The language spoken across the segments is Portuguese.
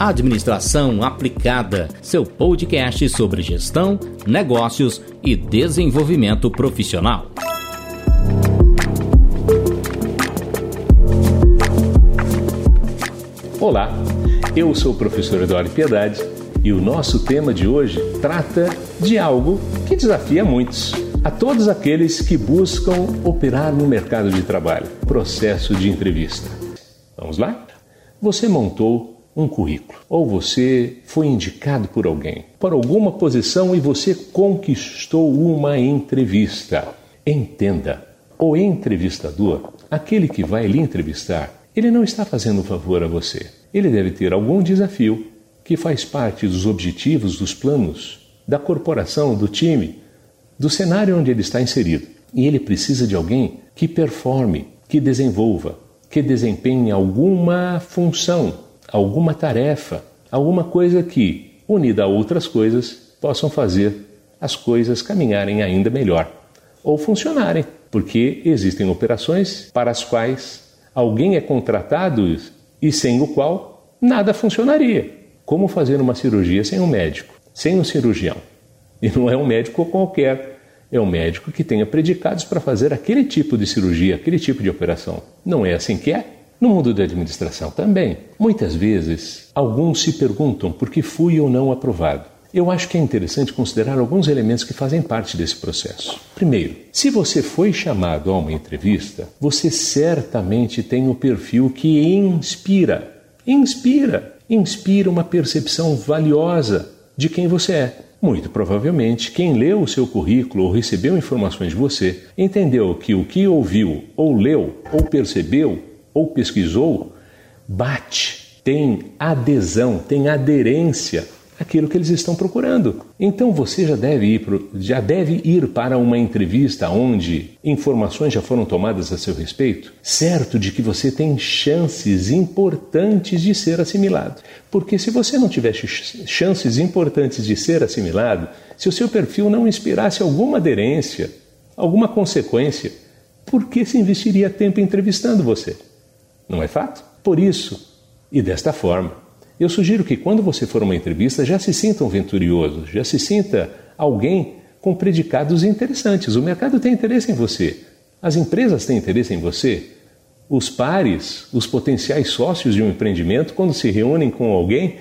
Administração Aplicada, seu podcast sobre gestão, negócios e desenvolvimento profissional. Olá, eu sou o professor Eduardo Piedade e o nosso tema de hoje trata de algo que desafia muitos. A todos aqueles que buscam operar no mercado de trabalho, processo de entrevista. Vamos lá? Você montou um currículo ou você foi indicado por alguém para alguma posição e você conquistou uma entrevista. Entenda, o entrevistador, aquele que vai lhe entrevistar, ele não está fazendo um favor a você. Ele deve ter algum desafio que faz parte dos objetivos, dos planos da corporação, do time, do cenário onde ele está inserido. E ele precisa de alguém que performe, que desenvolva, que desempenhe alguma função, alguma tarefa, alguma coisa que, unida a outras coisas, possam fazer as coisas caminharem ainda melhor ou funcionarem, porque existem operações para as quais alguém é contratado e sem o qual nada funcionaria. Como fazer uma cirurgia sem um médico, sem um cirurgião? E não é um médico qualquer, é um médico que tenha predicados para fazer aquele tipo de cirurgia, aquele tipo de operação. Não é assim que é? No mundo da administração também. Muitas vezes, alguns se perguntam por que fui ou não aprovado. Eu acho que é interessante considerar alguns elementos que fazem parte desse processo. Primeiro, se você foi chamado a uma entrevista, você certamente tem o um perfil que inspira, inspira, inspira uma percepção valiosa de quem você é. Muito provavelmente, quem leu o seu currículo ou recebeu informações de você entendeu que o que ouviu, ou leu, ou percebeu, ou pesquisou bate, tem adesão, tem aderência àquilo que eles estão procurando. Então você já deve ir, já deve ir para uma entrevista onde informações já foram tomadas a seu respeito, certo de que você tem chances importantes de ser assimilado. Porque se você não tivesse chances importantes de ser assimilado, se o seu perfil não inspirasse alguma aderência, alguma consequência, por que se investiria tempo entrevistando você? Não é fato? Por isso, e desta forma, eu sugiro que quando você for uma entrevista já se sinta um venturioso, já se sinta alguém com predicados interessantes. O mercado tem interesse em você, as empresas têm interesse em você, os pares, os potenciais sócios de um empreendimento, quando se reúnem com alguém,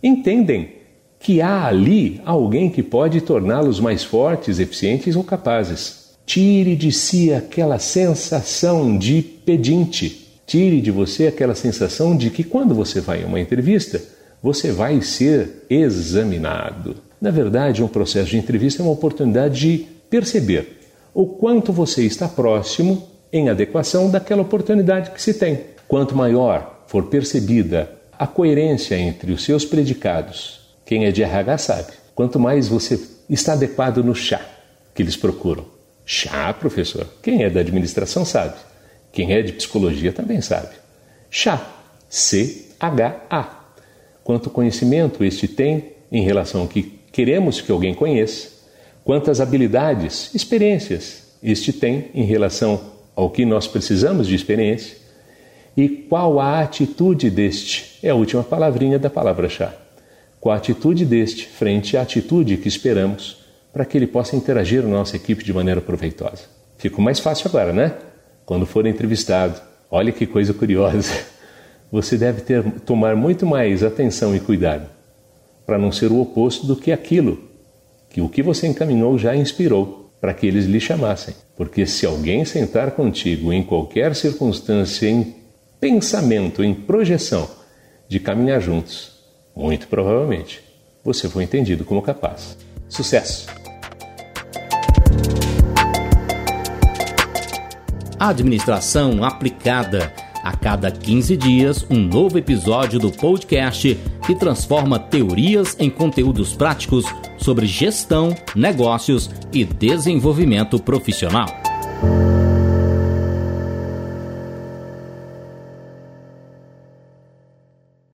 entendem que há ali alguém que pode torná-los mais fortes, eficientes ou capazes. Tire de si aquela sensação de pedinte Tire de você aquela sensação de que quando você vai a uma entrevista, você vai ser examinado. Na verdade, um processo de entrevista é uma oportunidade de perceber o quanto você está próximo em adequação daquela oportunidade que se tem. Quanto maior for percebida a coerência entre os seus predicados, quem é de RH sabe, quanto mais você está adequado no chá que eles procuram. Chá, professor? Quem é da administração sabe. Quem é de psicologia também sabe. Chá, C-H-A. Quanto conhecimento este tem em relação ao que queremos que alguém conheça, quantas habilidades, experiências este tem em relação ao que nós precisamos de experiência e qual a atitude deste é a última palavrinha da palavra chá. Qual a atitude deste frente à atitude que esperamos para que ele possa interagir com a nossa equipe de maneira proveitosa. Ficou mais fácil agora, né? Quando for entrevistado. Olha que coisa curiosa. Você deve ter, tomar muito mais atenção e cuidado para não ser o oposto do que aquilo que o que você encaminhou já inspirou para que eles lhe chamassem. Porque se alguém sentar contigo em qualquer circunstância, em pensamento, em projeção de caminhar juntos, muito provavelmente você foi entendido como capaz. Sucesso! Administração Aplicada. A cada 15 dias, um novo episódio do podcast que transforma teorias em conteúdos práticos sobre gestão, negócios e desenvolvimento profissional.